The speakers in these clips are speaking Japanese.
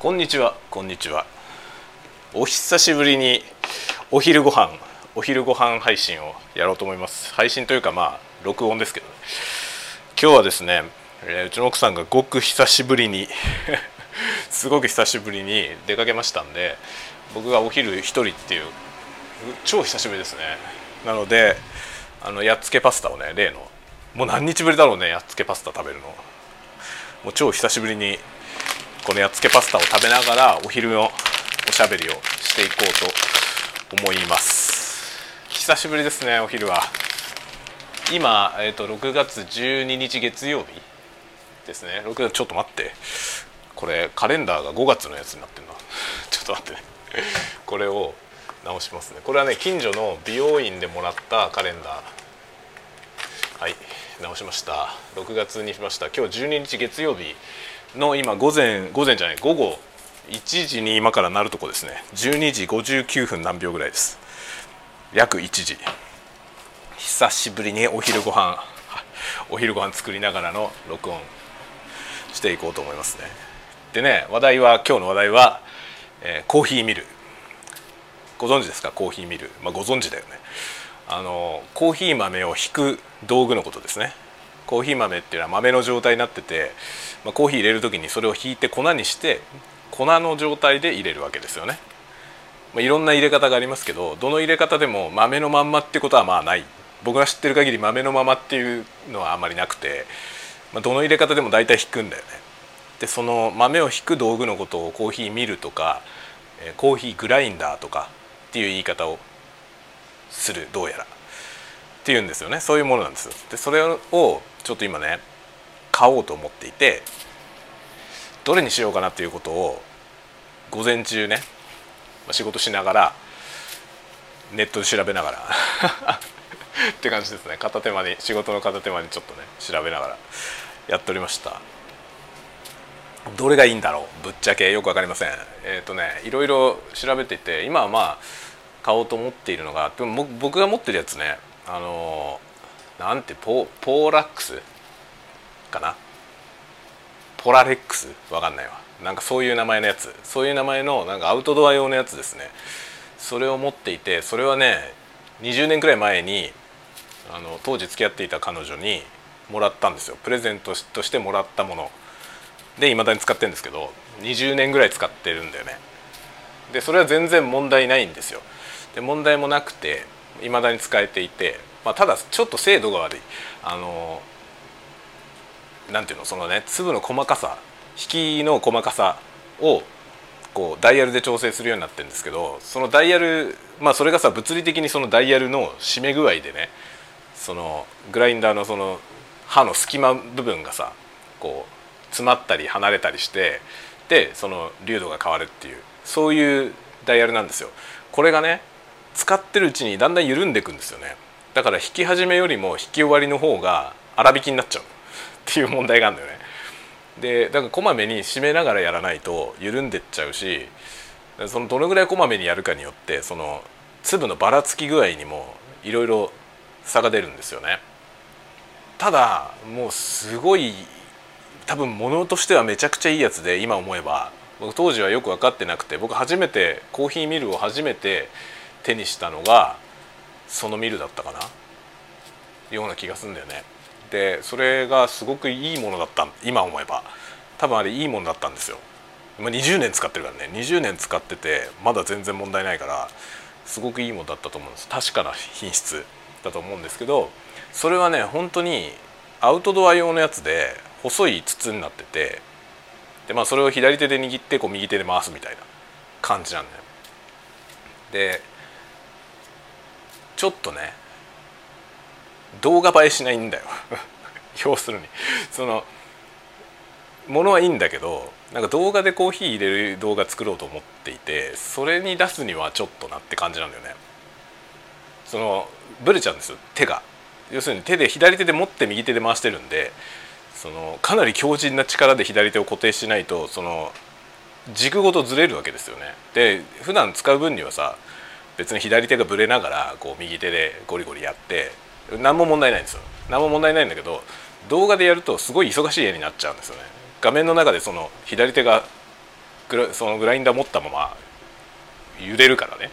こんにちは。こんにちは。お久しぶりにお昼ご飯お昼ご飯配信をやろうと思います。配信というかまあ録音ですけど。ね今日はですね、えーうちの奥さんがごく久しぶりに すごく久しぶりに出かけましたんで僕がお昼一人っていう超久しぶりですね。なのであのやっつけパスタをね例のもう何日ぶりだろうねやっつけパスタ食べるの。もう超久しぶりにこのやっつけパスタを食べながらお昼のおしゃべりをしていこうと思います。久しぶりですねお昼は。今、えー、と6月12日月曜日ですね。6月ちょっと待って。これカレンダーが5月のやつになってるな。ちょっと待って。ねこれを直しますね。これはね近所の美容院でもらったカレンダー。はい直しました。6月にしました。今日12日月曜日。の今午前午前じゃない午後1時に今からなるとこですね。12時59分何秒ぐらいです。約1時。久しぶりにお昼ご飯 お昼ご飯作りながらの録音。していこうと思いますね。でね話題は今日の話題は、えーコーヒーミル。ご存知ですか？コーヒーミル、まあ、ご存知だよね。あのコーヒー豆をひく道具のことですね。コーヒー豆っていうのは豆の状態になってて、まあ、コーヒー入れる時にそれをひいて粉にして粉の状態で入れるわけですよね、まあ、いろんな入れ方がありますけどどの入れ方でも豆のまんまってことはまあない。僕が知ってる限り豆のままっていうのはあんまりなくて、まあ、どの入れ方でも大体ひくんだよね。でその豆をひく道具のことをコーヒーミルとかコーヒーグラインダーとかっていう言い方をするどうやら。っていうんですよね。そういうものなんですでそれをちょっと今ね買おうと思っていてどれにしようかなっていうことを午前中ね仕事しながらネットで調べながら って感じですね。片手間に仕事の片手間にちょっとね調べながらやっておりました。どれがいいんだろう？ぶっちゃけよく分かりません。えっ、とねいろいろ調べていて今はまあ買おうと思っているのがでも僕僕が持ってるやつねあのなんてポーラックス？かな。ポラレックス？わかんないわ。なんかそういう名前のやつ。そういう名前のなんかアウトドア用のやつですね。それを持っていてそれはね20年くらい前にあの当時付き合っていた彼女にもらったんですよ。プレゼントとしてもらったもの。で未だに使ってるんですけど20年ぐらい使ってるんだよね。でそれは全然問題ないんですよ。で問題もなくて未だに使えていて、まあ、ただちょっと精度が悪い。あのなんていうのそのね粒の細かさ引きの細かさをこうダイヤルで調整するようになってるんですけどそのダイヤルまあそれがさ物理的にそのダイヤルの締め具合でねそのグラインダーのその刃の隙間部分がさこう詰まったり離れたりしてでその流度が変わるっていうそういうダイヤルなんですよ。これがね使ってるうちにだんだん緩んでいくんですよねだから引き始めよりも引き終わりの方が粗引きになっちゃうっていう問題があるんだよね。でだからこまめに締めながらやらないと緩んでっちゃうしそのどのぐらいこまめにやるかによってその粒のばらつき具合にもいろいろ差が出るんですよね。ただもうすごい多分物としてはめちゃくちゃいいやつで今思えば。僕当時はよく分かってなくて僕初めてコーヒーミルを初めて手にしたのがそのミルだったかな？ような気がするんだよね。でそれがすごくいいものだった今思えば。多分あれいいものだったんですよ。まあ20年使ってるからね。20年使っててまだ全然問題ないからすごくいいものだったと思うんです。確かな品質だと思うんですけどそれはね本当にアウトドア用のやつで細い筒になっててでまあそれを左手で握ってこう右手で回すみたいな感じなんだよ。でちょっとね動画映えしないんだよ。要するに。そのものはいいんだけどなんか動画でコーヒー入れる動画作ろうと思っていてそれに出すにはちょっとなって感じなんだよね。そのブレちゃうんですよ。手が。要するに手で左手で持って右手で回してるんでそのかなり強靭な力で左手を固定しないとその軸ごとずれるわけですよね。で普段使う分にはさ別に左手がぶれながらこう右手でゴリゴリやって何も問題ないんですよ。何も問題ないんだけど動画でやるとすごい忙しい絵になっちゃうんですよね。画面の中でその左手がそのグラインダー持ったまま茹でるからね。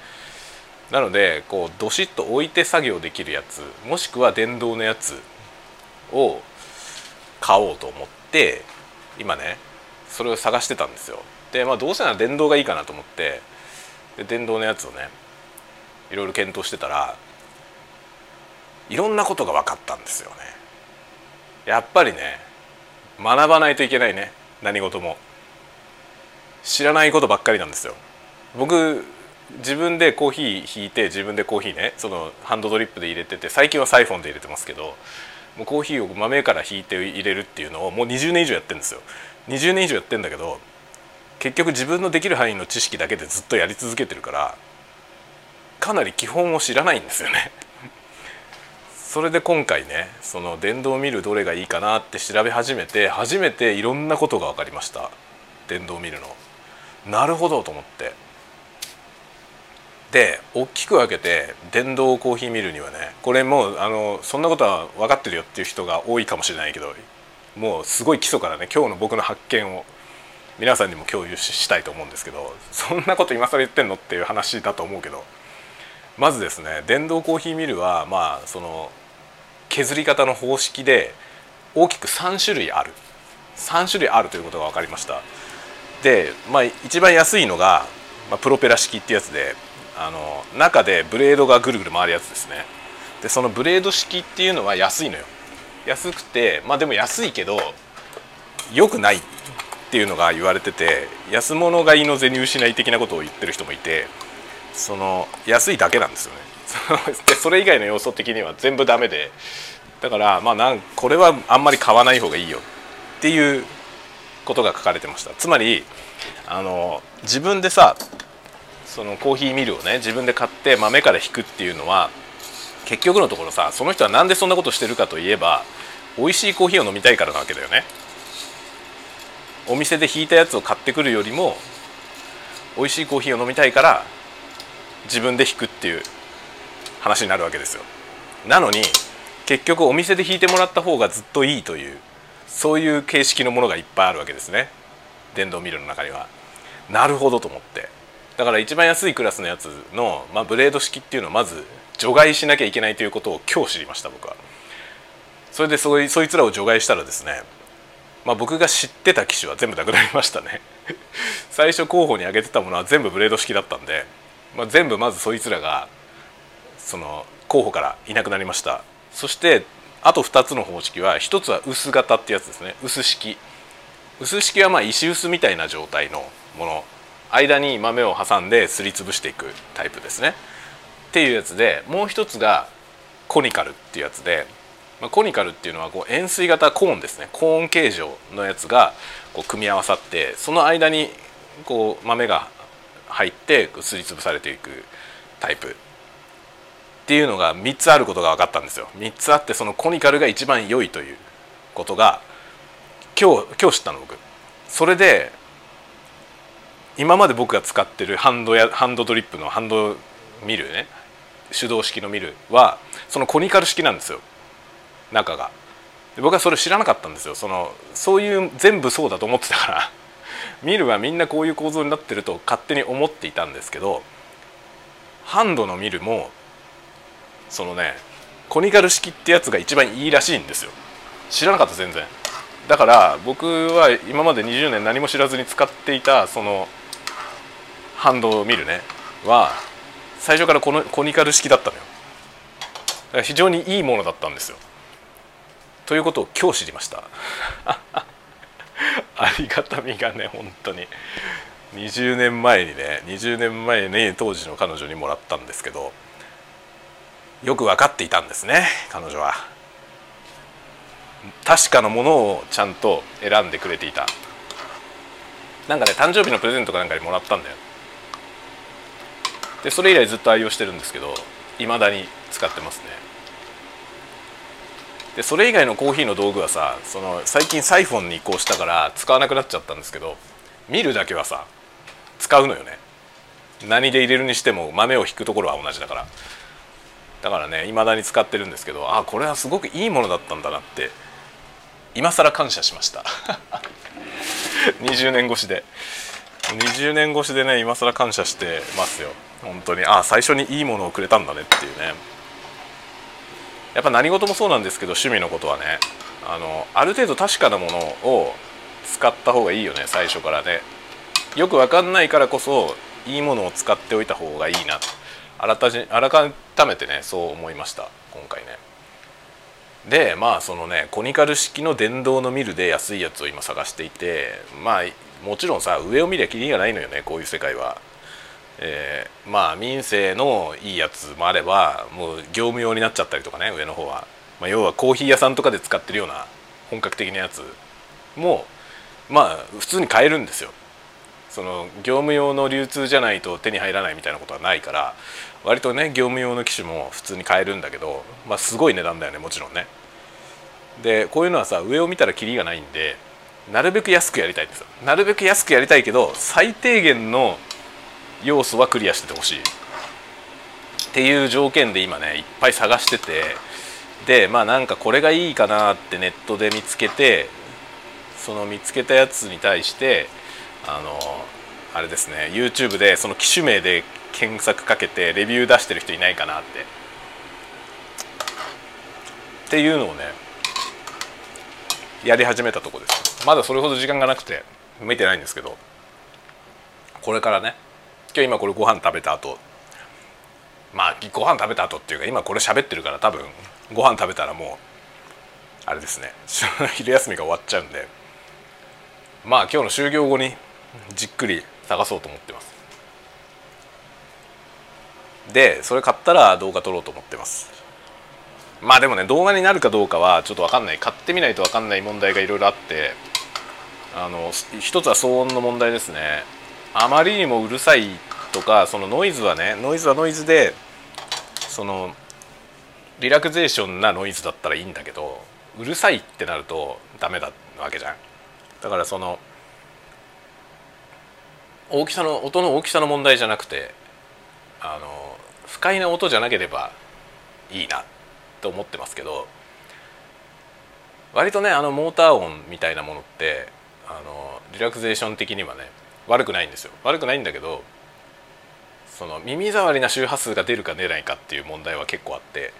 なのでこうどしっと置いて作業できるやつもしくは電動のやつを買おうと思って今ねそれを探してたんですよ。でまあどうせなら電動がいいかなと思ってで電動のやつをねいろいろ検討してたらいろんなことが分かったんですよね。やっぱりね学ばないといけないね。何事も。知らないことばっかりなんですよ。僕自分でコーヒー引いて自分でコーヒーねそのハンドドリップで入れてて最近はサイフォンで入れてますけどもうコーヒーを豆から引いて入れるっていうのをもう20年以上やってるんですよ。20年以上やってんだけど結局自分のできる範囲の知識だけでずっとやり続けてるからかなり基本を知らないんですよね。それで今回ねその電動ミルどれがいいかなって調べ始めて初めていろんなことが分かりました。電動ミルの。なるほどと思って。で大きく分けて電動コーヒーミルにはねこれもうあのそんなことは分かってるよっていう人が多いかもしれないけどもうすごい基礎からね今日の僕の発見を皆さんにも共有したいと思うんですけどそんなこと今更言ってんのっていう話だと思うけどまずですね電動コーヒーミルはまあその削り方の方式で大きく3種類ある。3種類あるということが分かりました。でまあ一番安いのが、まあ、プロペラ式ってやつであの中でブレードがぐるぐる回るやつですね。でそのブレード式っていうのは安いのよ。安くてまあでも安いけど良くないっていうのが言われてて安物がいの銭失い的なことを言ってる人もいてその安いだけなんですよね。でそれ以外の要素的には全部ダメでだからまあなんこれはあんまり買わない方がいいよっていうことが書かれてました。つまりあの自分でさそのコーヒーミルをね自分で買って豆から引くっていうのは結局のところさその人は何でそんなことしてるかといえば美味しいコーヒーを飲みたいからなわけだよね。お店で引いたやつを買ってくるよりも美味しいコーヒーを飲みたいから自分で引くっていう。話になるわけですよ。なのに結局お店で引いてもらった方がずっといいというそういう形式のものがいっぱいあるわけですね。電動ミルの中には。なるほどと思って。だから一番安いクラスのやつの、まあ、ブレード式っていうのをまず除外しなきゃいけないということを今日知りました僕は。それでそいそいつらを除外したらですねまあ、僕が知ってた機種は全部なくなりましたね。最初候補に挙げてたものは全部ブレード式だったんで、まあ、全部まずそいつらがその候補からいなくなりました。そしてあと2つの方式は1つは薄型ってやつですね。薄式。薄式はまあ石臼みたいな状態のもの。間に豆を挟んですりつぶしていくタイプですね。っていうやつでもう一つがコニカルっていうやつで。まあ、コニカルっていうのはこう円錐型コーンですね。コーン形状のやつがこう組み合わさってその間にこう豆が入ってすりつぶされていくタイプ。っていうのが3つあることが分かったんですよ。3つあってそのコニカルが一番良いということが今日今日知ったの僕。それで今まで僕が使ってるハンドやハンドドリップのハンドミルね手動式のミルはそのコニカル式なんですよ。中が。僕はそれ知らなかったんですよ。そのそういう全部そうだと思ってたから。ミルはみんなこういう構造になってると勝手に思っていたんですけどハンドのミルもそのねコニカル式ってやつが一番いいらしいんですよ。知らなかった全然。だから僕は今まで20年何も知らずに使っていたそのハンドミルね。は最初からこのコニカル式だったのよ。だから非常にいいものだったんですよ。ということを今日知りました。ありがたみがね本当に。20年前にね20年前に当時の彼女にもらったんですけど。よく分かっていたんですね彼女は。確かなものをちゃんと選んでくれていた。なんかね誕生日のプレゼントかなんかにもらったんだよ。でそれ以来ずっと愛用してるんですけどいまだに使ってますね。でそれ以外のコーヒーの道具はさその最近サイフォンに移行したから使わなくなっちゃったんですけど見るだけはさ使うのよね。何で入れるにしても豆を引くところは同じだから。だからね未だに使ってるんですけどあこれはすごくいいものだったんだなって今更感謝しました。20年越しで。20年越しでね今更感謝してますよ。本当に。あ最初にいいものをくれたんだねっていうね。やっぱ何事もそうなんですけど趣味のことはね。あのある程度確かなものを使った方がいいよね最初からね。よく分かんないからこそいいものを使っておいた方がいいな。って改めてねそう思いました今回ね。でまあそのねコニカル式の電動のミルで安いやつを今探していてまあもちろんさ上を見りゃきりがないのよねこういう世界は。えー、まあ民生のいいやつもあればもう業務用になっちゃったりとかね上の方は、まあ、要はコーヒー屋さんとかで使ってるような本格的なやつもまあ普通に買えるんですよ。その業務用の流通じゃないと手に入らないみたいなことはないから割とね業務用の機種も普通に買えるんだけど、まあ、すごい値段だよねもちろんね。でこういうのはさ上を見たらキリがないんでなるべく安くやりたいんですよ。なるべく安くやりたいけど最低限の要素はクリアしててほしい。っていう条件で今ねいっぱい探しててでまあなんかこれがいいかなってネットで見つけてその見つけたやつに対してあのあれですね YouTube でその機種名で検索かけてレビュー出してる人いないかなって。っていうのをねやり始めたとこです。まだそれほど時間がなくて見てないんですけどこれからね今日今これご飯食べた後まあご飯食べた後っていうか今これ喋ってるから多分ご飯食べたらもうあれですね 昼休みが終わっちゃうんでまあ今日の就業後にじっくり探そうと思ってます。でそれ買ったら動画撮ろうと思ってます。まあでもね動画になるかどうかはちょっと分かんない。買ってみないと分かんない問題がいろいろあってあの一つは騒音の問題ですね。あまりにもうるさいとかそのノイズはねノイズはノイズでそのリラクゼーションなノイズだったらいいんだけどうるさいってなるとダメだわけじゃん。だからその大きさの音の大きさの問題じゃなくてあの不快な音じゃなければいいなと思ってますけど割とねあのモーター音みたいなものってあのリラクゼーション的にはね悪くないんですよ。悪くないんだけどその耳障りな周波数が出るか出ないかっていう問題は結構あって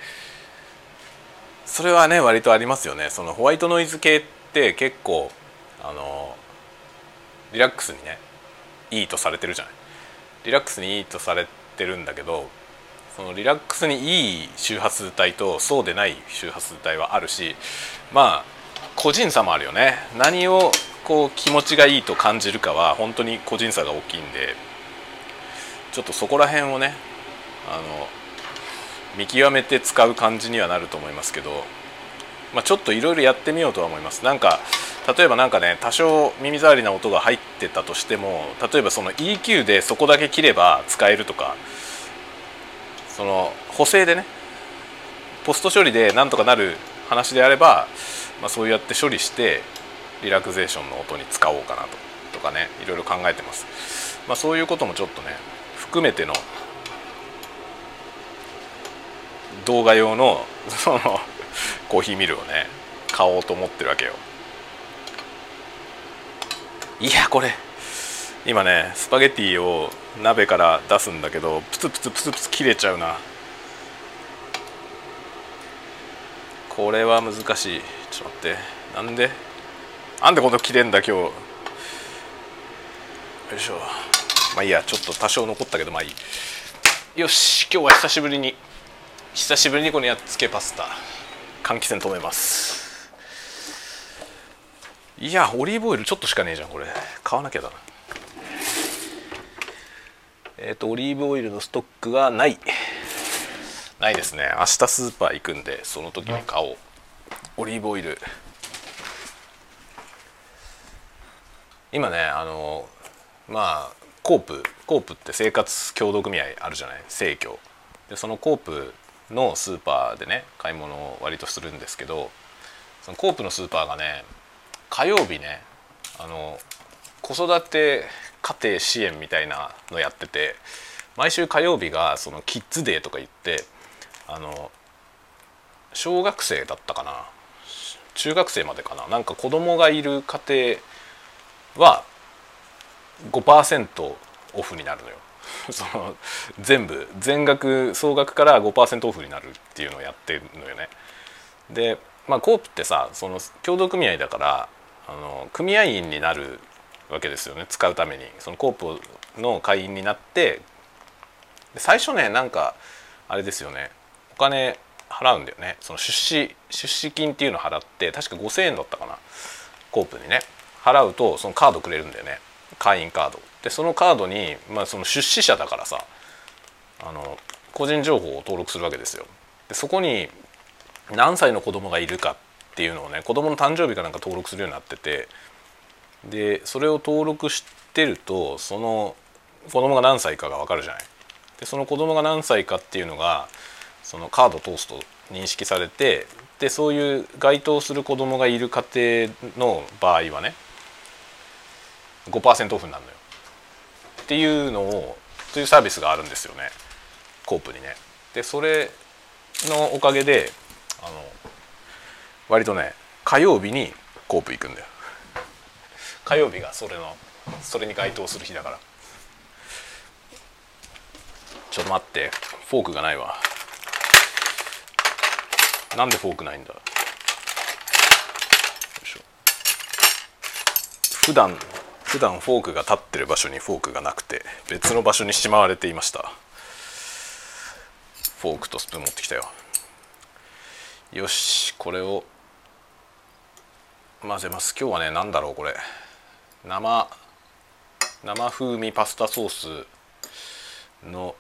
それはね割とありますよね。そのホワイトノイズ系って結構あのリラックスにねいいとされてるじゃない。リラックスにいいとされてるんだけどそのリラックスにいい周波数帯とそうでない周波数帯はあるしまあ個人差もあるよね。何をこう気持ちがいいと感じるかは本当に個人差が大きいんでちょっとそこら辺をねあの見極めて使う感じにはなると思いますけど、まあ、ちょっといろいろやってみようとは思います。なんか例えば何かね多少耳障りな音が入っってたとしても例えばその EQ でそこだけ切れば使えるとかその補正でねポスト処理でなんとかなる話であれば、まあ、そうやって処理してリラクゼーションの音に使おうかなととかねいろいろ考えてます、まあ、そういうこともちょっとね含めての動画用のそのコーヒーミルをね買おうと思ってるわけよ。いやこれ。今ねスパゲティを鍋から出すんだけどプツプツプツプツ切れちゃうな。これは難しい。ちょっと待って。なんで？なんでこんな切れんだ今日？よいしょ。まあいいや。ちょっと多少残ったけどまあいい。よし。今日は久しぶりに。久しぶりにこのやっつけパスタ。換気扇止めます。いやオリーブオイルちょっとしかねえじゃんこれ。買わなきゃだな。えっ、ー、とオリーブオイルのストックがない。ないですね。明日スーパー行くんでその時に買おう。オリーブオイル。今ねあのまあコープコープって生活協同組合あるじゃない？生協。でそのコープのスーパーでね買い物を割とするんですけどそのコープのスーパーがね火曜日ねあの子育て家庭支援みたいなのやってて毎週火曜日がそのキッズデーとか言ってあの小学生だったかな中学生までかななんか子供がいる家庭は5%オフになるのよ。その全部全額総額から5%オフになるっていうのをやってるのよね。でまあコープってさその協同組合だからあの組合員になるわけですよね。使うために。そのコープの会員になって最初ねなんかあれですよね。お金払うんだよね。その出資出資金っていうのを払って確か5,000円だったかな。コープにね。払うとそのカードくれるんだよね。会員カード。でそのカードに、まあ、その出資者だからさあの個人情報を登録するわけですよ。でそこに何歳の子供がいるかっていうのをね子供の誕生日かなんか登録するようになっててでそれを登録してるとその子供が何歳かが分かるじゃない。でその子供が何歳かっていうのがそのカード通すと認識されてでそういう該当する子供がいる家庭の場合はね5%オフになるのよっていうのをというサービスがあるんですよねコープにね。でそれのおかげであの割とね火曜日にコープ行くんだよ。火曜日がそれのそれに該当する日だから。ちょっと待ってフォークがないわ。なんでフォークないんだ？普段普段フォークが立ってる場所にフォークがなくて別の場所にしまわれていましたフォークとスプーン持ってきたよよしこれを混ぜます。今日はね何だろうこれ。生生風味パスタソースの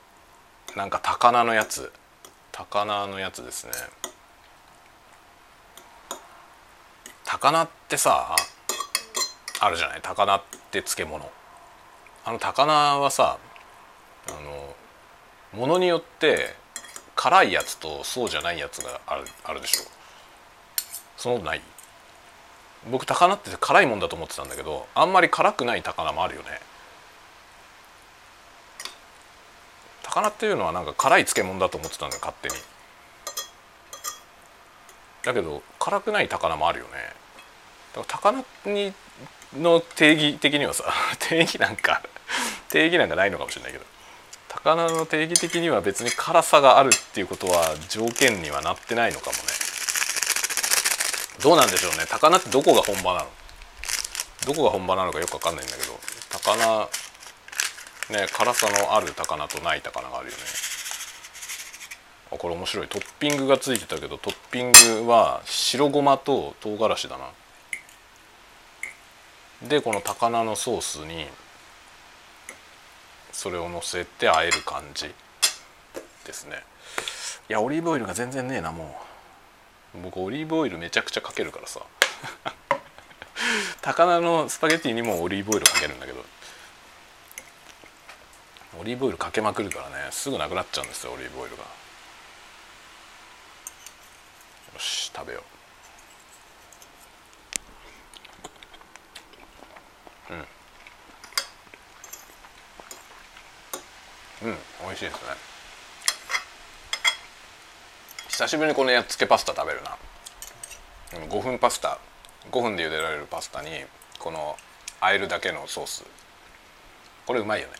なんか高菜のやつ。高菜のやつですね。高菜ってさあるじゃない？高菜って漬物。あの高菜はさあのものによって辛いやつとそうじゃないやつがあるあるでしょ。そのことない？僕高菜って辛いもんだと思ってたんだけどあんまり辛くない高菜もあるよね。高菜っていうのはなんか辛い漬物だと思ってたんだよ勝手に。だけど辛くない高菜もあるよね。だから高菜にの定義的にはさ 定義なんか 定義なんかないのかもしれないけど高菜の定義的には別に辛さがあるっていうことは条件にはなってないのかもね。どうなんでしょうね。高菜ってどこが本場なの？どこが本場なのかよく分かんないんだけど。高菜ね辛さのある高菜とない高菜があるよね。あこれ面白い。トッピングがついてたけどトッピングは白ごまと唐辛子だな。でこの高菜のソースにそれをのせて和える感じですね。いやオリーブオイルが全然ねえなもう。僕オリーブオイルめちゃくちゃかけるからさ。高菜のスパゲッティにもオリーブオイルかけるんだけど。オリーブオイルかけまくるからね。すぐなくなっちゃうんですよオリーブオイルが。よし食べよう。うん。うん美味しいですね。久しぶりにこのやっつけパスタ食べるな。5分パスタ5分で茹でられるパスタにこのあえるだけのソース。これうまいよね。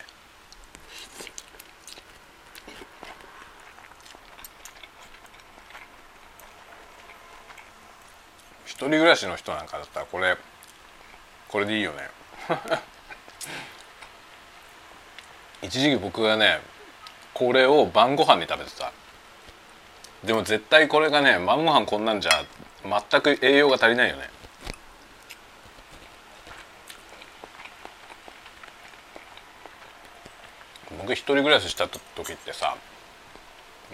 一人暮らしの人なんかだったらこれこれでいいよね。一時期僕はねこれを晩ご飯に食べてた。でも絶対これがね晩ご飯こんなんじゃ全く栄養が足りないよね。僕一人暮らしした時ってさ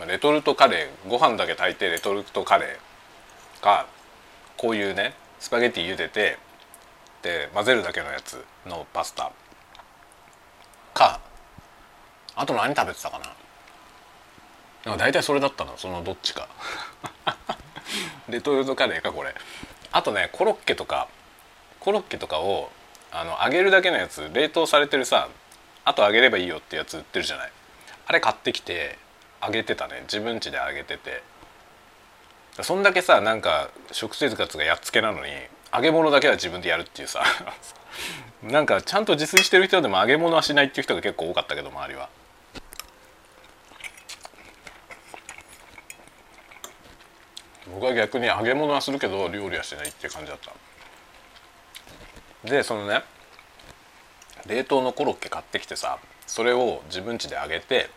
レトルトカレーご飯だけ炊いてレトルトカレーかこういうねスパゲッティ茹でてで混ぜるだけのやつのパスタかあと何食べてたかな？なんか大体それだったのそのどっちか。レトルトカレーかこれ。あとねコロッケとかコロッケとかをあの揚げるだけのやつ冷凍されてるさあと揚げればいいよってやつ売ってるじゃない。あれ買ってきて揚げてたね。自分家で揚げてて。そんだけさなんか食生活がやっつけなのに揚げ物だけは自分でやるっていうさ。なんかちゃんと自炊してる人でも揚げ物はしないっていう人が結構多かったけど周りは。僕は逆に揚げ物はするけど料理はしないって感じだったでそのね冷凍のコロッケ買ってきてさそれを自分家で揚げて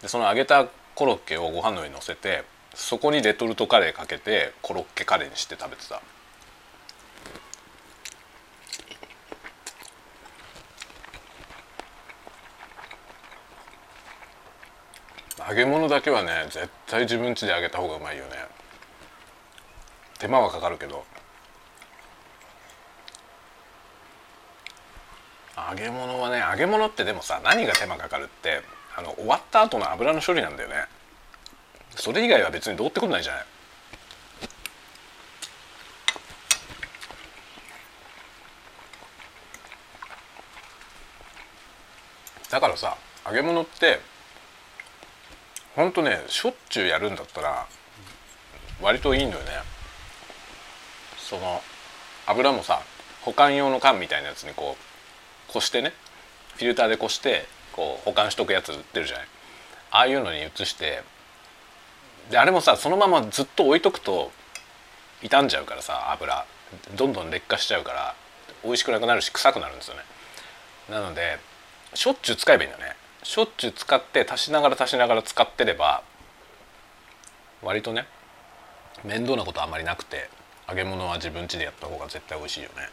でその揚げたコロッケをご飯の上に乗せてそこにレトルトカレーかけてコロッケカレーにして食べてた。揚げ物だけはね絶対自分家で揚げた方がうまいよね。手間はかかるけど。揚げ物はね揚げ物ってでもさ何が手間かかるってあの終わった後の油の処理なんだよね。それ以外は別にどうってことないじゃない。だからさ揚げ物ってほんとねしょっちゅうやるんだったら割といいんだよね。その油もさ保管用の缶みたいなやつにこうこしてねフィルターでこしてこう保管しとくやつ売ってるじゃない。ああいうのに移してであれもさそのままずっと置いとくと傷んじゃうからさ油。どんどん劣化しちゃうから美味しくなくなるし臭くなるんですよね。なのでしょっちゅう使えばいいんだよね。しょっちゅう使って足しながら足しながら使ってれば割とね面倒なことあんまりなくて。揚げ物は自分家でやった方が絶対美味しいよね。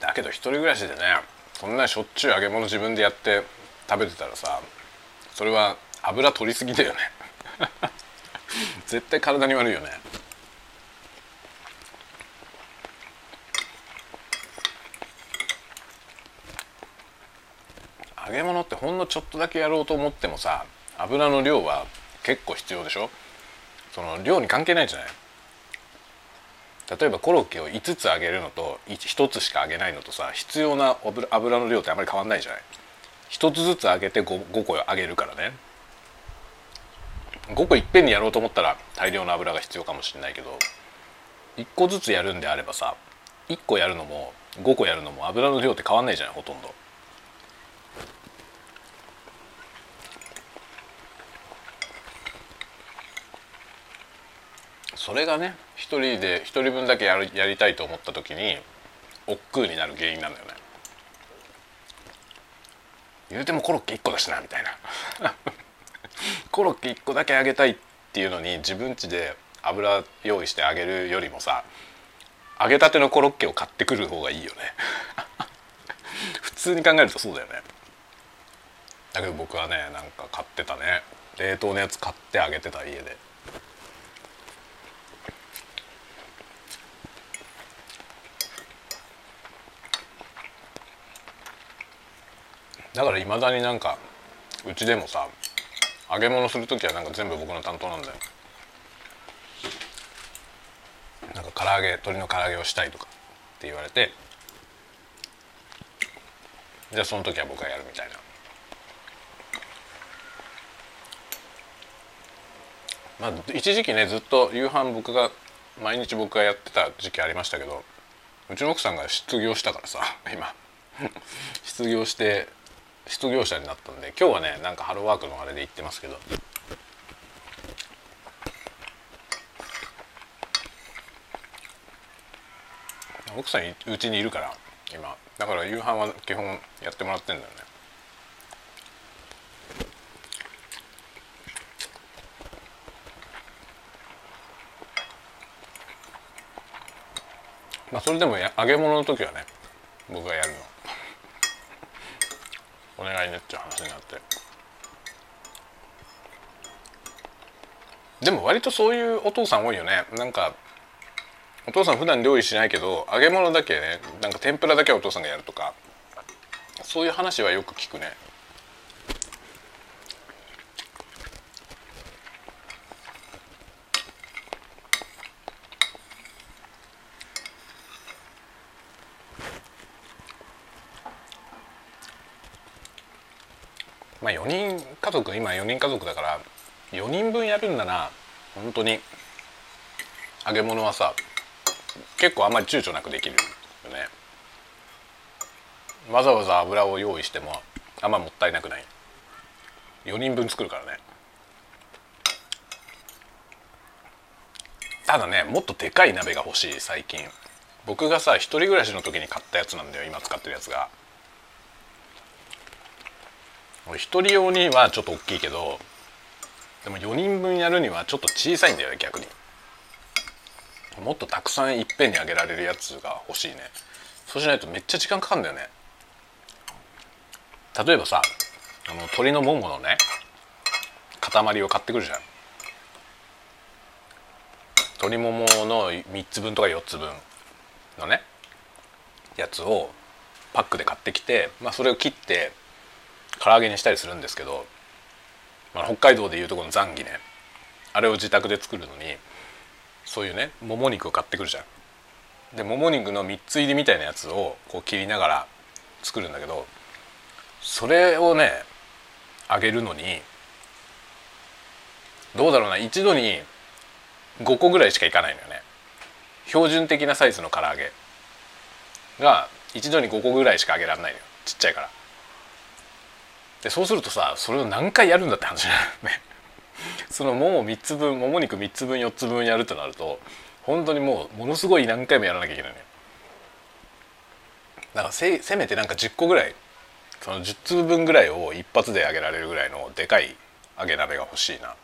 だけど一人暮らしでねそんなしょっちゅう揚げ物自分でやって食べてたらさそれは油取りすぎだよね。絶対体に悪いよね。揚げ物ってほんのちょっとだけやろうと思ってもさ油の量は結構必要でしょ？その量に関係ないじゃない？例えばコロッケを5つ揚げるのと1つしか揚げないのとさ必要な油の量ってあまり変わんないじゃない？1つずつ揚げて 5, 5個揚げるからね。5個いっぺんにやろうと思ったら大量の油が必要かもしれないけど1個ずつやるんであればさ1個やるのも5個やるのも油の量って変わんないじゃない？ほとんど。それがね一人で一人分だけやるやりたいと思った時に億劫になる原因なんだよね。言うてもコロッケ1個だしなみたいな。コロッケ1個だけ揚げたいっていうのに自分家で油用意して揚げるよりもさ揚げたてのコロッケを買ってくる方がいいよね。普通に考えるとそうだよね。だけど僕はねなんか買ってたね。冷凍のやつ買って揚げてた家で。だからいまだになんかうちでもさ揚げ物する時はなんか全部僕の担当なんだよ。なんか唐揚げ鶏の唐揚げをしたいとかって言われてじゃあその時は僕がやるみたいな。まあ一時期ねずっと夕飯僕が毎日僕がやってた時期ありましたけどうちの奥さんが失業したからさ今。失業して失業者になったんで今日はねなんかハローワークのあれで行ってますけど。奥さんうちにいるから今。だから夕飯は基本やってもらってんだよね。まあそれでも揚げ物の時はね僕がやるの。お願いねっていう話になって。でも割とそういうお父さん多いよね。なんかお父さん普段料理しないけど揚げ物だけねなんか天ぷらだけはお父さんがやるとかそういう話はよく聞くねまあ4人家族今4人家族だから4人分やるんだな。本当に。揚げ物はさ結構あんまり躊躇なくできるよね。わざわざ油を用意してもあんまもったいなくない。4人分作るからね。ただねもっとでかい鍋が欲しい最近。僕がさ一人暮らしの時に買ったやつなんだよ今使ってるやつが。一人用にはちょっと大きいけどでも4人分やるにはちょっと小さいんだよね逆に。もっとたくさんいっぺんにあげられるやつが欲しいね。そうしないとめっちゃ時間かかるんだよね。例えばさあの鶏のもものね。塊を買ってくるじゃん。鶏ももの3つ分とか4つ分のねやつをパックで買ってきて、まあ、それを切って唐揚げにしたりするんですけど、まあ、北海道でいうとこのザンギねあれを自宅で作るのにそういうねもも肉を買ってくるじゃん。でもも肉の3つ入りみたいなやつをこう切りながら作るんだけどそれをね揚げるのにどうだろうな一度に5個ぐらいしかいかないのよね。標準的なサイズの唐揚げが一度に5個ぐらいしか揚げられないのよ。ちっちゃいから。でそうするとさそれを何回やるんだって話なのね そのもも3つ分もも肉3つ分4つ分やるとなると本当にもうものすごい何回もやらなきゃいけないね。だからせせめてなんか10個ぐらいその10粒分ぐらいを一発で揚げられるぐらいのでかい揚げ鍋が欲しいな。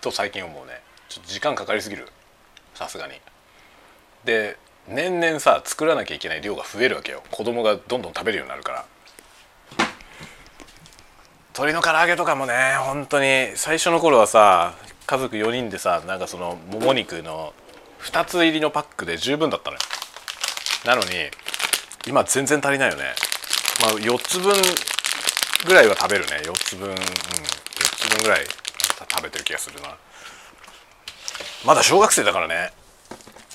と最近思うね。ちょっと時間かかりすぎる。さすがに。で年々さ作らなきゃいけない量が増えるわけよ。子供がどんどん食べるようになるから。鶏の唐揚げとかもね本当に最初の頃はさ家族4人でさなんかそのもも肉の2つ入りのパックで十分だったのよ。なのに今全然足りないよね。まあ4つ分ぐらいは食べるね。4つ分うん。4つ分ぐらい食べてる気がするな。まだ小学生だからね。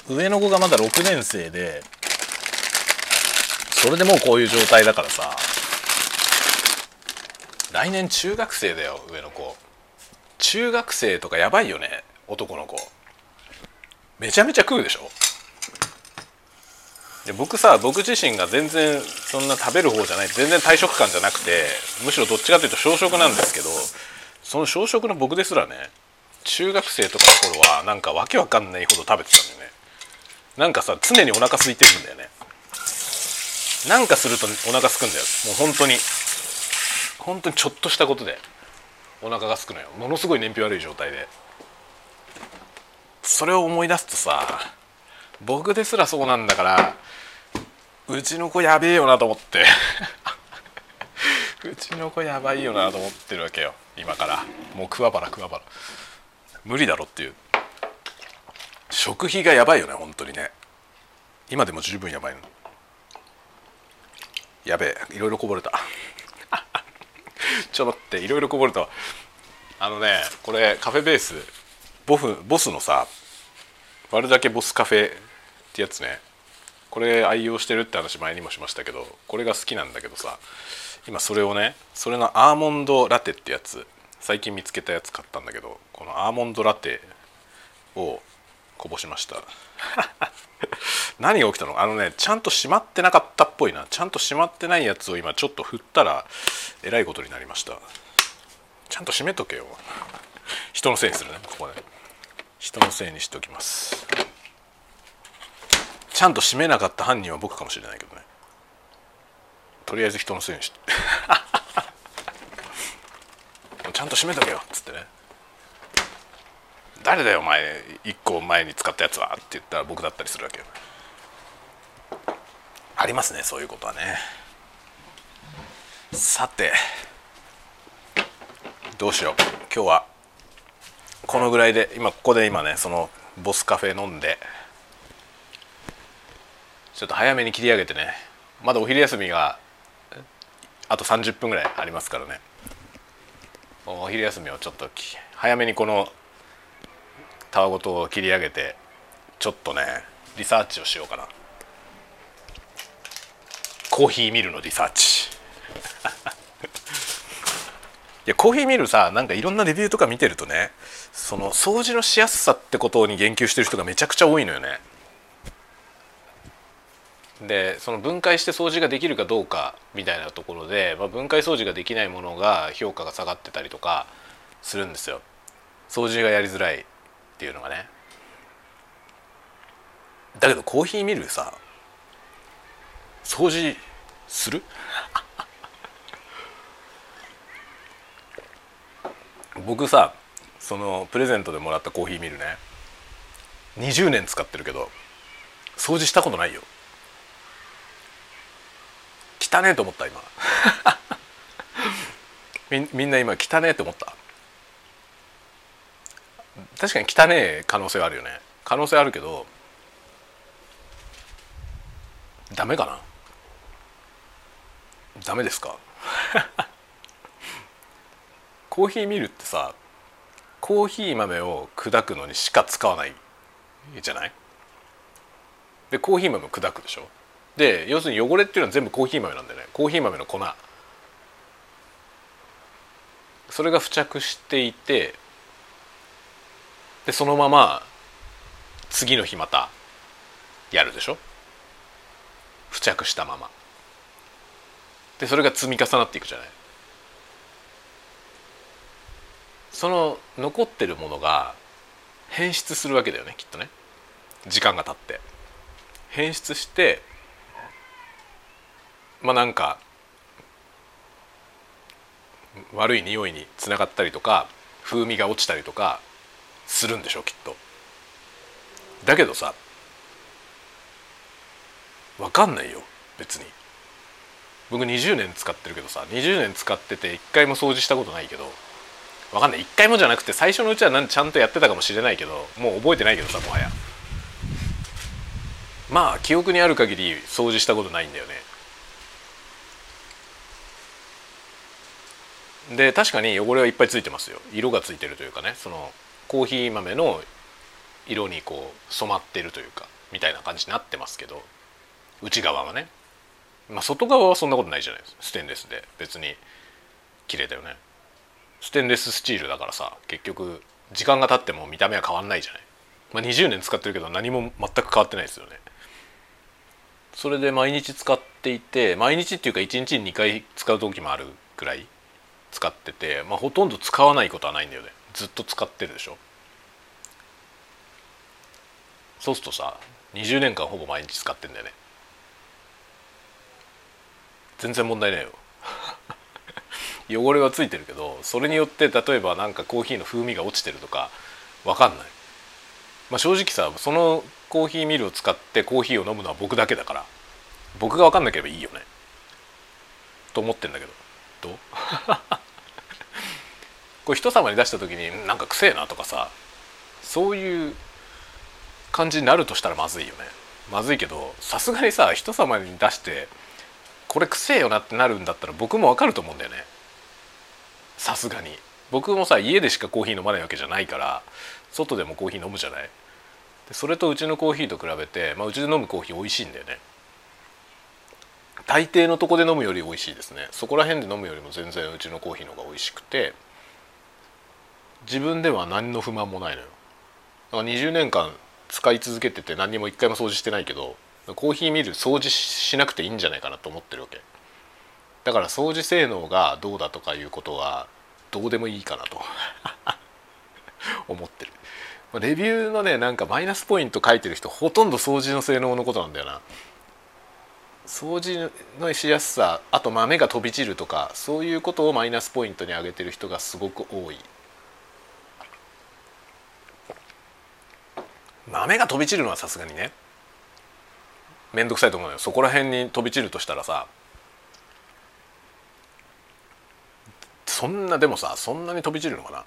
上の子がまだ6年生でそれでもうこういう状態だからさ。来年中学生だよ上の子。中学生とかやばいよね男の子。めちゃめちゃ食うでしょ。で僕さ僕自身が全然そんな食べる方じゃない全然体食感じゃなくてむしろどっちかというと小食なんですけどその小食の僕ですらね中学生とかの頃はなんかわけわかんないほど食べてたんだよね。なんかさ常にお腹空いてるんだよね。なんかするとお腹空くんだよ。もう本当に。本当にちょっとしたことでお腹が空くのよ。ものすごい燃費悪い状態で。それを思い出すとさ僕ですらそうなんだからうちの子やべえよなと思って。うちの子やばいよなと思ってるわけよ今から。もう桑原桑原無理だろっていう。食費がやばいよね本当にね。今でも十分やばいの。やべえいろいろこぼれた。ちょっと待っていろいろこぼれたわ。あのねこれカフェベースボフボスのさ割るだけボスカフェってやつね。これ愛用してるって話前にもしましたけどこれが好きなんだけどさ今それをねそれのアーモンドラテってやつ最近見つけたやつ買ったんだけどこのアーモンドラテをこぼしました。何が起きたの？あのねちゃんと閉まってなかったっぽいな。ちゃんと閉まってないやつを今ちょっと振ったらえらいことになりました。ちゃんと閉めとけよ。人のせいにするね。ここで。人のせいにしておきます。ちゃんと閉めなかった犯人は僕かもしれないけどね。とりあえず人のせいにし てちゃんと閉めとけよ。っつってね。誰だよお前1個前に使ったやつは？って言ったら僕だったりするわけよ。ありますねそういうことはね。さてどうしよう。今日はこのぐらいで今ここで今ねそのボスカフェ飲んでちょっと早めに切り上げてねまだお昼休みがあと30分ぐらいありますからね。お昼休みをちょっと早めにこのたわごとを切り上げてちょっとねリサーチをしようかな。コーヒーミルのリサーチ。いやコーヒーミルさなんかいろんなレビューとか見てるとねその掃除のしやすさってことに言及してる人がめちゃくちゃ多いのよね。でその分解して掃除ができるかどうかみたいなところで、まあ、分解掃除ができないものが評価が下がってたりとかするんですよ。掃除がやりづらい。っていうのがね。だけどコーヒーミルさ掃除する？僕さそのプレゼントでもらったコーヒーミルね。20年使ってるけど掃除したことないよ。汚ねえと思った今。みんな今汚ねえと思った。確かに汚え可能性はあるよね。可能性あるけどダメかな？ダメですか？コーヒーミルってさコーヒー豆を砕くのにしか使わないじゃない？でコーヒー豆を砕くでしょ？で要するに汚れっていうのは全部コーヒー豆なんだよね。コーヒー豆の粉。それが付着していてでそのまま次の日またやるでしょ？付着したまま。でそれが積み重なっていくじゃない？その残ってるものが変質するわけだよねきっとね。時間が経って。変質してまあなんか悪い匂いにつながったりとか風味が落ちたりとかするんでしょきっと。だけどさ分かんないよ別に。僕20年使ってるけどさ20年使ってて1回も掃除したことないけど分かんない。1回もじゃなくて最初のうちはなんちゃんとやってたかもしれないけどもう覚えてないけどさもはや。まあ記憶にある限り掃除したことないんだよね。で確かに汚れはいっぱいついてますよ。色がついてるというかねそのコーヒー豆の色にこう染まってるというかみたいな感じになってますけど内側はね。まあ外側はそんなことないじゃないです。かステンレスで。別に綺麗だよね。ステンレススチールだからさ結局時間が経っても見た目は変わんないじゃない、まあ、20年使ってるけど何も全く変わってないですよね。それで毎日使っていて毎日っていうか1日に2回使う時もあるくらい使ってて、まあ、ほとんど使わないことはないんだよね。ずっと使ってるでしょ？そうするとさ20年間ほぼ毎日使ってんだよね。全然問題ないよ。汚れはついてるけどそれによって例えばなんかコーヒーの風味が落ちてるとか分かんない、まあ、正直さそのコーヒーミルを使ってコーヒーを飲むのは僕だけだから僕が分かんなければいいよね。と思ってんだけど。どう？これ人様に出した時になんかくせえなとかさそういう感じになるとしたらまずいよね。まずいけどさすがにさ人様に出してこれくせえよなってなるんだったら僕もわかると思うんだよね。さすがに。僕もさ家でしかコーヒー飲まないわけじゃないから外でもコーヒー飲むじゃない。でそれとうちのコーヒーと比べて、まあ、うちで飲むコーヒー美味しいんだよね。大抵のとこで飲むより美味しいですね。そこら辺で飲むよりも全然うちのコーヒーの方が美味しくて自分では何の不満もないのよ。だから20年間使い続けてて何にも一回も掃除してないけどコーヒーミル掃除しなくていいんじゃないかなと思ってるわけ。だから掃除性能がどうだとかいうことはどうでもいいかなと。思ってる。レビューのねなんかマイナスポイント書いてる人ほとんど掃除の性能のことなんだよな。掃除のしやすさあと豆が飛び散るとかそういうことをマイナスポイントに挙げてる人がすごく多い。豆が飛び散るのはさすがにね。面倒くさいと思うのよ。そこら辺に飛び散るとしたらさ。そんなでもさそんなに飛び散るのかな。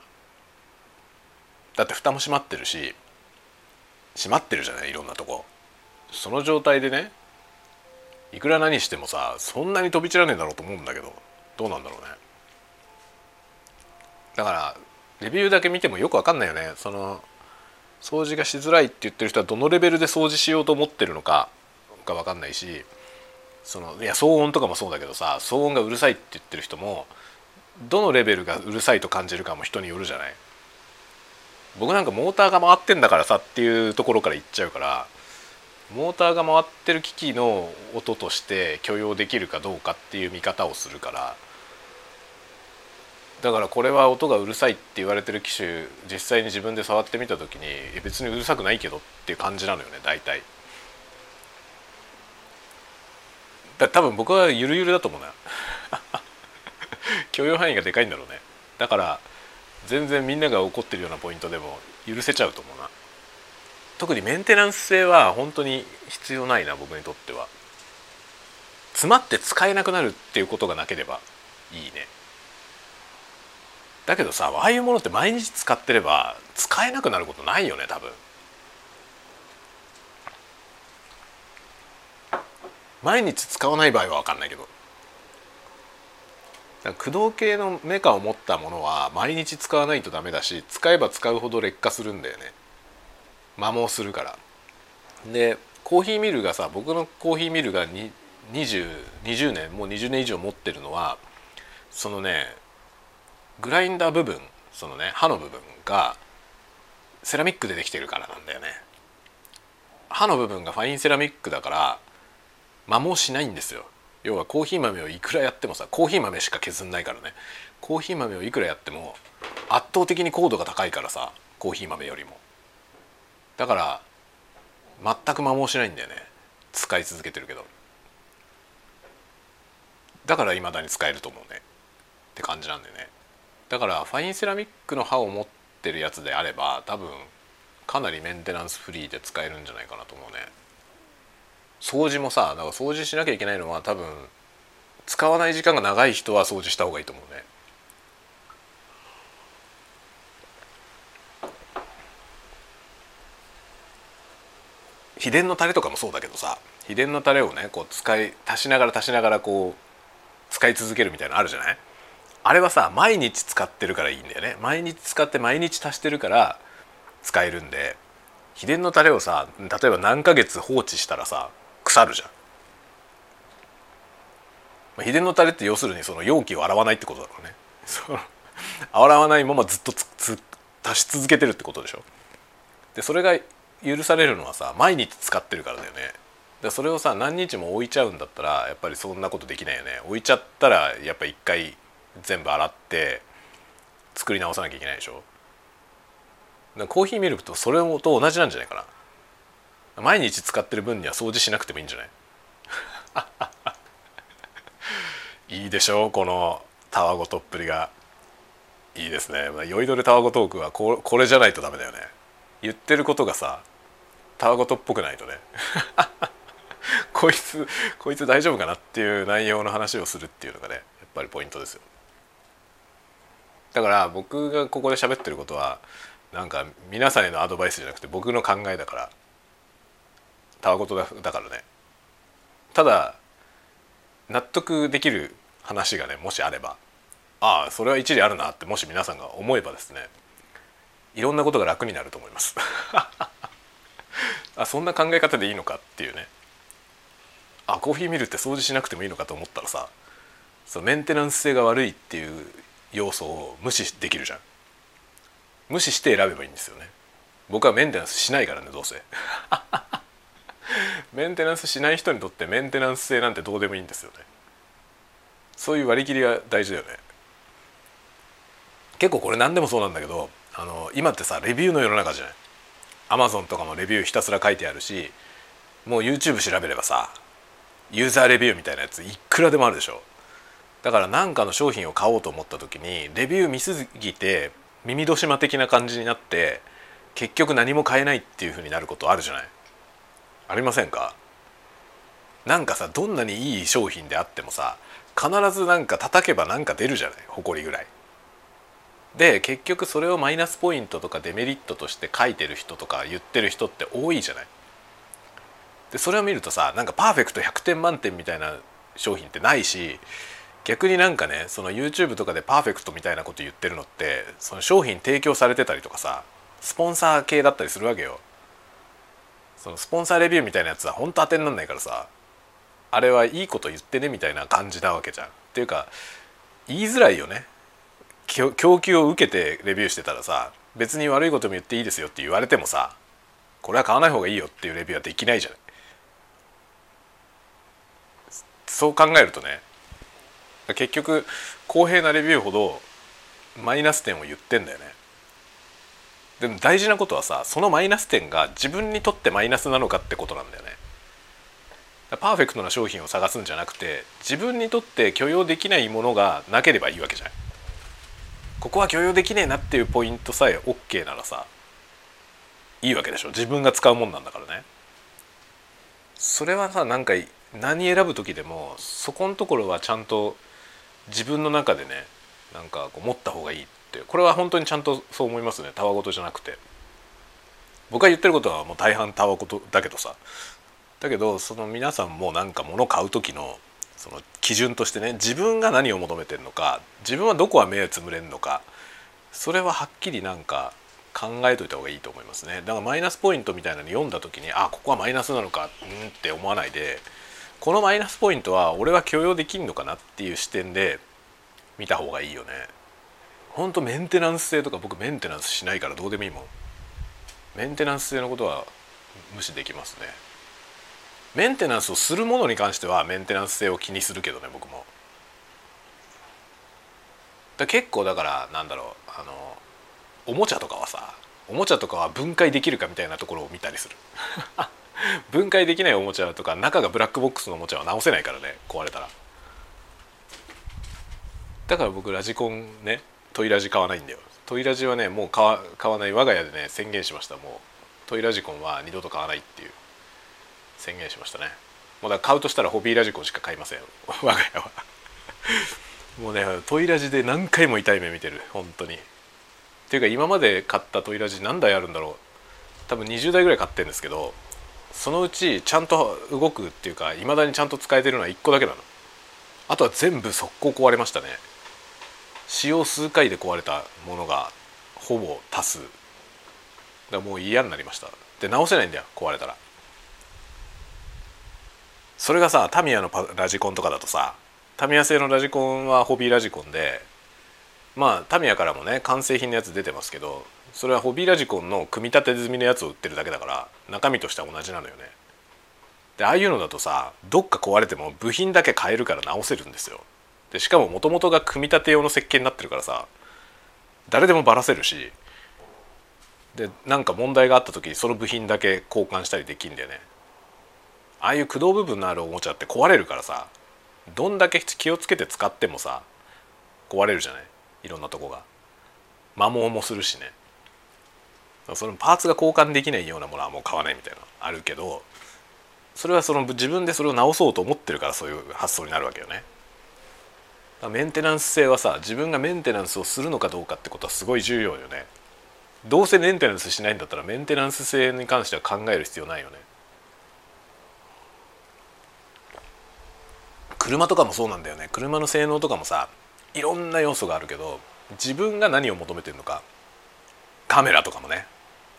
だって蓋も閉まってるし閉まってるじゃない？いろんなとこ。その状態でねいくら何してもさそんなに飛び散らねえだろうと思うんだけどどうなんだろうね。だからレビューだけ見てもよくわかんないよね。その掃除がしづらいって言ってる人はどのレベルで掃除しようと思ってるのかが分かんないしそのいや騒音とかもそうだけどさ騒音がうるさいって言ってる人もどのレベルがうるさいと感じるかも人によるじゃない。僕なんかモーターが回ってんだからさっていうところから言っちゃうからモーターが回ってる機器の音として許容できるかどうかっていう見方をするからだからこれは音がうるさいって言われてる機種実際に自分で触ってみた時に別にうるさくないけどっていう感じなのよね大体。だ多分僕はゆるゆるだと思うな。許容範囲がでかいんだろうね。だから全然みんなが怒ってるようなポイントでも許せちゃうと思うな。特にメンテナンス性は本当に必要ないな僕にとっては。詰まって使えなくなるっていうことがなければいいね。だけどさああいうものって毎日使ってれば使えなくなることないよね多分。毎日使わない場合は分かんないけど。駆動系のメカを持ったものは毎日使わないとダメだし使えば使うほど劣化するんだよね。摩耗するから。でコーヒーミルがさ僕のコーヒーミルが 20, 20年もう20年以上持ってるのはそのねグラインダー部分そのね刃の部分がセラミックでできてるからなんだよね。刃の部分がファインセラミックだから摩耗しないんですよ。要はコーヒー豆をいくらやってもさコーヒー豆しか削んないからね。コーヒー豆をいくらやっても圧倒的に高度が高いからさコーヒー豆よりも。だから全く摩耗しないんだよね。使い続けてるけど。だからいまだに使えると思うね。って感じなんだよね。だからファインセラミックの刃を持ってるやつであれば多分かなりメンテナンスフリーで使えるんじゃないかなと思うね。掃除もさだから掃除しなきゃいけないのは多分使わない時間が長い人は掃除した方がいいと思うね。秘伝のタレとかもそうだけどさ秘伝のタレをねこう使い足しながら足しながらこう使い続けるみたいなのあるじゃない？あれはさ毎日使ってるからいいんだよね。毎日使って毎日足してるから使えるんで秘伝のタレをさ例えば何ヶ月放置したらさ腐るじゃん。ま秘伝のタレって要するにその容器を洗わないってことだからね。その洗わないままずっと足し続けてるってことでしょ。でそれが許されるのはさ毎日使ってるからだよね。でそれをさ何日も置いちゃうんだったらやっぱりそんなことできないよね。置いちゃったらやっぱ一回全部洗って作り直さなきゃいけないでしょ。コーヒーミルクとそれと同じなんじゃないかな。毎日使ってる分には掃除しなくてもいいんじゃない？いいでしょ？うこのたわごとっぷりが。いいですね。酔いどれたわごトークはここれじゃないとダメだよね。言ってることがさたわごとっぽくないとね。こいつこいつ大丈夫かなっていう内容の話をするっていうのがねやっぱりポイントですよ。だから僕がここで喋ってることはなんか皆さんへのアドバイスじゃなくて僕の考えだから。たわごとだからね。ただ納得できる話がねもしあればああそれは一理あるなってもし皆さんが思えばですねいろんなことが楽になると思います。あそんな考え方でいいのかっていうね。あコーヒーミルって掃除しなくてもいいのかと思ったらさそのメンテナンス性が悪いっていう要素を無視できるじゃん。無視して選べばいいんですよね。僕はメンテナンスしないからねどうせ。メンテナンスしない人にとってメンテナンス性なんてどうでもいいんですよね。そういう割り切りが大事だよね。結構これ何でもそうなんだけどあの今ってさレビューの世の中じゃない。アマゾンとかもレビューひたすら書いてあるしもう YouTube 調べればさユーザーレビューみたいなやついくらでもあるでしょ。だから何かの商品を買おうと思った時にレビュー見すぎて耳戸島的な感じになって結局何も買えないっていう風になることあるじゃないありませんか？なんかさどんなにいい商品であってもさ必ずなんか叩けばなんか出るじゃない埃ぐらい。で結局それをマイナスポイントとかデメリットとして書いてる人とか言ってる人って多いじゃない。でそれを見るとさなんかパーフェクト100点満点みたいな商品ってないし逆になんかねその YouTube とかでパーフェクトみたいなこと言ってるのってその商品提供されてたりとかさスポンサー系だったりするわけよ。そのスポンサーレビューみたいなやつは本当当てになんないからさあれはいいこと言ってねみたいな感じなわけじゃん。っていうか言いづらいよね。供給を受けてレビューしてたらさ別に悪いことも言っていいですよって言われてもさこれは買わない方がいいよっていうレビューはできないじゃない。そう考えるとね結局公平なレビューほどマイナス点を言ってんだよね。でも大事なことはさそのマイナス点が自分にとってマイナスなのかってことなんだよね。パーフェクトな商品を探すんじゃなくて自分にとって許容できないものがなければいいわけじゃないここは許容できねえなっていうポイントさえ OK ならさいいわけでしょ。自分が使うもんなんだからね。それはさなんか何選ぶ時でもそこのところはちゃんと自分の中でねなんかこう持った方がいいってこれは本当にちゃんとそう思いますねたわごとじゃなくて。僕が言ってることはもう大半たわごとだけどさ。だけどその皆さんもなんか物買う時のその基準としてね自分が何を求めてるのか自分はどこは目をつむれるのかそれははっきりなんか考えといた方がいいと思いますね。だからマイナスポイントみたいなのに読んだ時にあここはマイナスなのかうんって思わないでこのマイナスポイントは俺は許容できんのかなっていう視点で見た方がいいよね。ほんとメンテナンス性とか僕メンテナンスしないからどうでもいいもん。メンテナンス性のことは無視できますね。メンテナンスをするものに関してはメンテナンス性を気にするけどね僕も。だ結構だからなんだろうあのおもちゃとかはさおもちゃとかは分解できるかみたいなところを見たりする。分解できないおもちゃとか中がブラックボックスのおもちゃは直せないからね壊れたら。だから僕ラジコンねトイラジ買わないんだよ。トイラジはねもう買わ買わない我が家でね宣言しました。もうトイラジコンは二度と買わないっていう。宣言しましたね。もうだから買うとしたらホビーラジコンしか買いません。我が家は。もうねトイラジで何回も痛い目見てる。本当に。っていうか今まで買ったトイラジ何台あるんだろう。多分20台ぐらい買ってるんですけどそのうちちゃんと動くっていうかいまだにちゃんと使えてるのは1個だけなの。あとは全部速攻壊れましたね。使用数回で壊れたものがほぼ多数。だもう嫌になりました。で直せないんだよ壊れたら。それがさタミヤのラジコンとかだとさタミヤ製のラジコンはホビーラジコンでまあタミヤからもね完成品のやつ出てますけどそれはホビーラジコンの組み立て済みのやつを売ってるだけだから中身としては同じなのよね。でああいうのだとさどっか壊れても部品だけ変えるから直せるんですよ。でしかももともとが組み立て用の設計になってるからさ誰でもばらせるしでなんか問題があった時その部品だけ交換したりできんだよね。ああいう駆動部分のあるおもちゃって壊れるからさどんだけ気をつけて使ってもさ壊れるじゃない？いろんなとこが。摩耗もするしね。そのパーツが交換できないようなものはもう買わないみたいなあるけどそれはその自分でそれを直そうと思ってるからそういう発想になるわけよね。メンテナンス性はさ自分がメンテナンスをするのかどうかってことはすごい重要よね。どうせメンテナンスしないんだったらメンテナンス性に関しては考える必要ないよね。車とかもそうなんだよね。車の性能とかもさいろんな要素があるけど自分が何を求めてるのかカメラとかもね。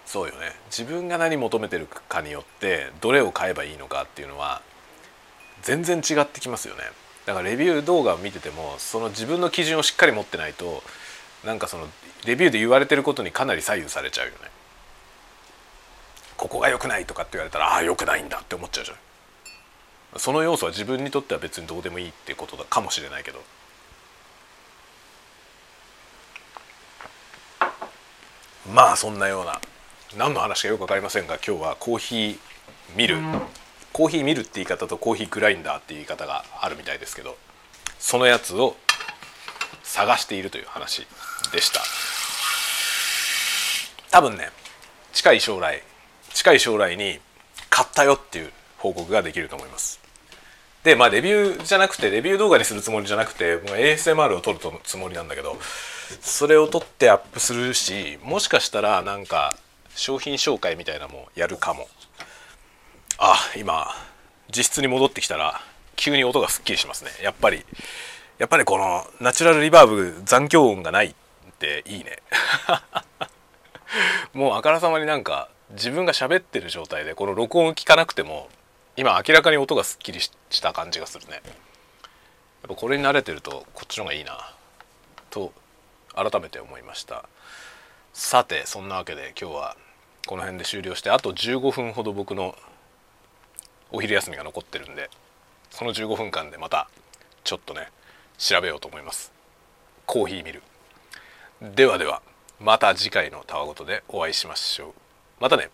そうよね。自分が何求めてるかによってどれを買えばいいのかっていうのは全然違ってきますよね。だからレビュー動画を見ててもその自分の基準をしっかり持ってないとなんかそのレビューで言われてることにかなり左右されちゃうよね。ここが良くないとかって言われたらああ良くないんだって思っちゃうじゃん。その要素は自分にとっては別にどうでもいいってことだかもしれないけど。まあそんなような何の話かよく分かりませんが今日はコーヒーミル、コーヒーミルって言い方とコーヒーグラインダーって言い方があるみたいですけどそのやつを探しているという話でした。多分ね近い将来近い将来に買ったよっていう報告ができると思います。でまあレビューじゃなくてレビュー動画にするつもりじゃなくてもう ASMR を撮るつもりなんだけどそれを撮ってアップするしもしかしたらなんか商品紹介みたいなのもやるかも。あ今実質に戻ってきたら急に音がすっきりしますね。やっぱりやっぱりこのナチュラルリバーブ残響音がないっていいね。もうあからさまになんか自分が喋ってる状態でこの録音を聞かなくても今明らかに音がすっきりした感じがするね。やっぱこれに慣れてるとこっちの方がいいな。と改めて思いました。さてそんなわけで今日はこの辺で終了してあと15分ほど僕のお昼休みが残ってるんでその15分間でまたちょっとね調べようと思います。コーヒー見るではではまた次回のたわごとでお会いしましょう。またね。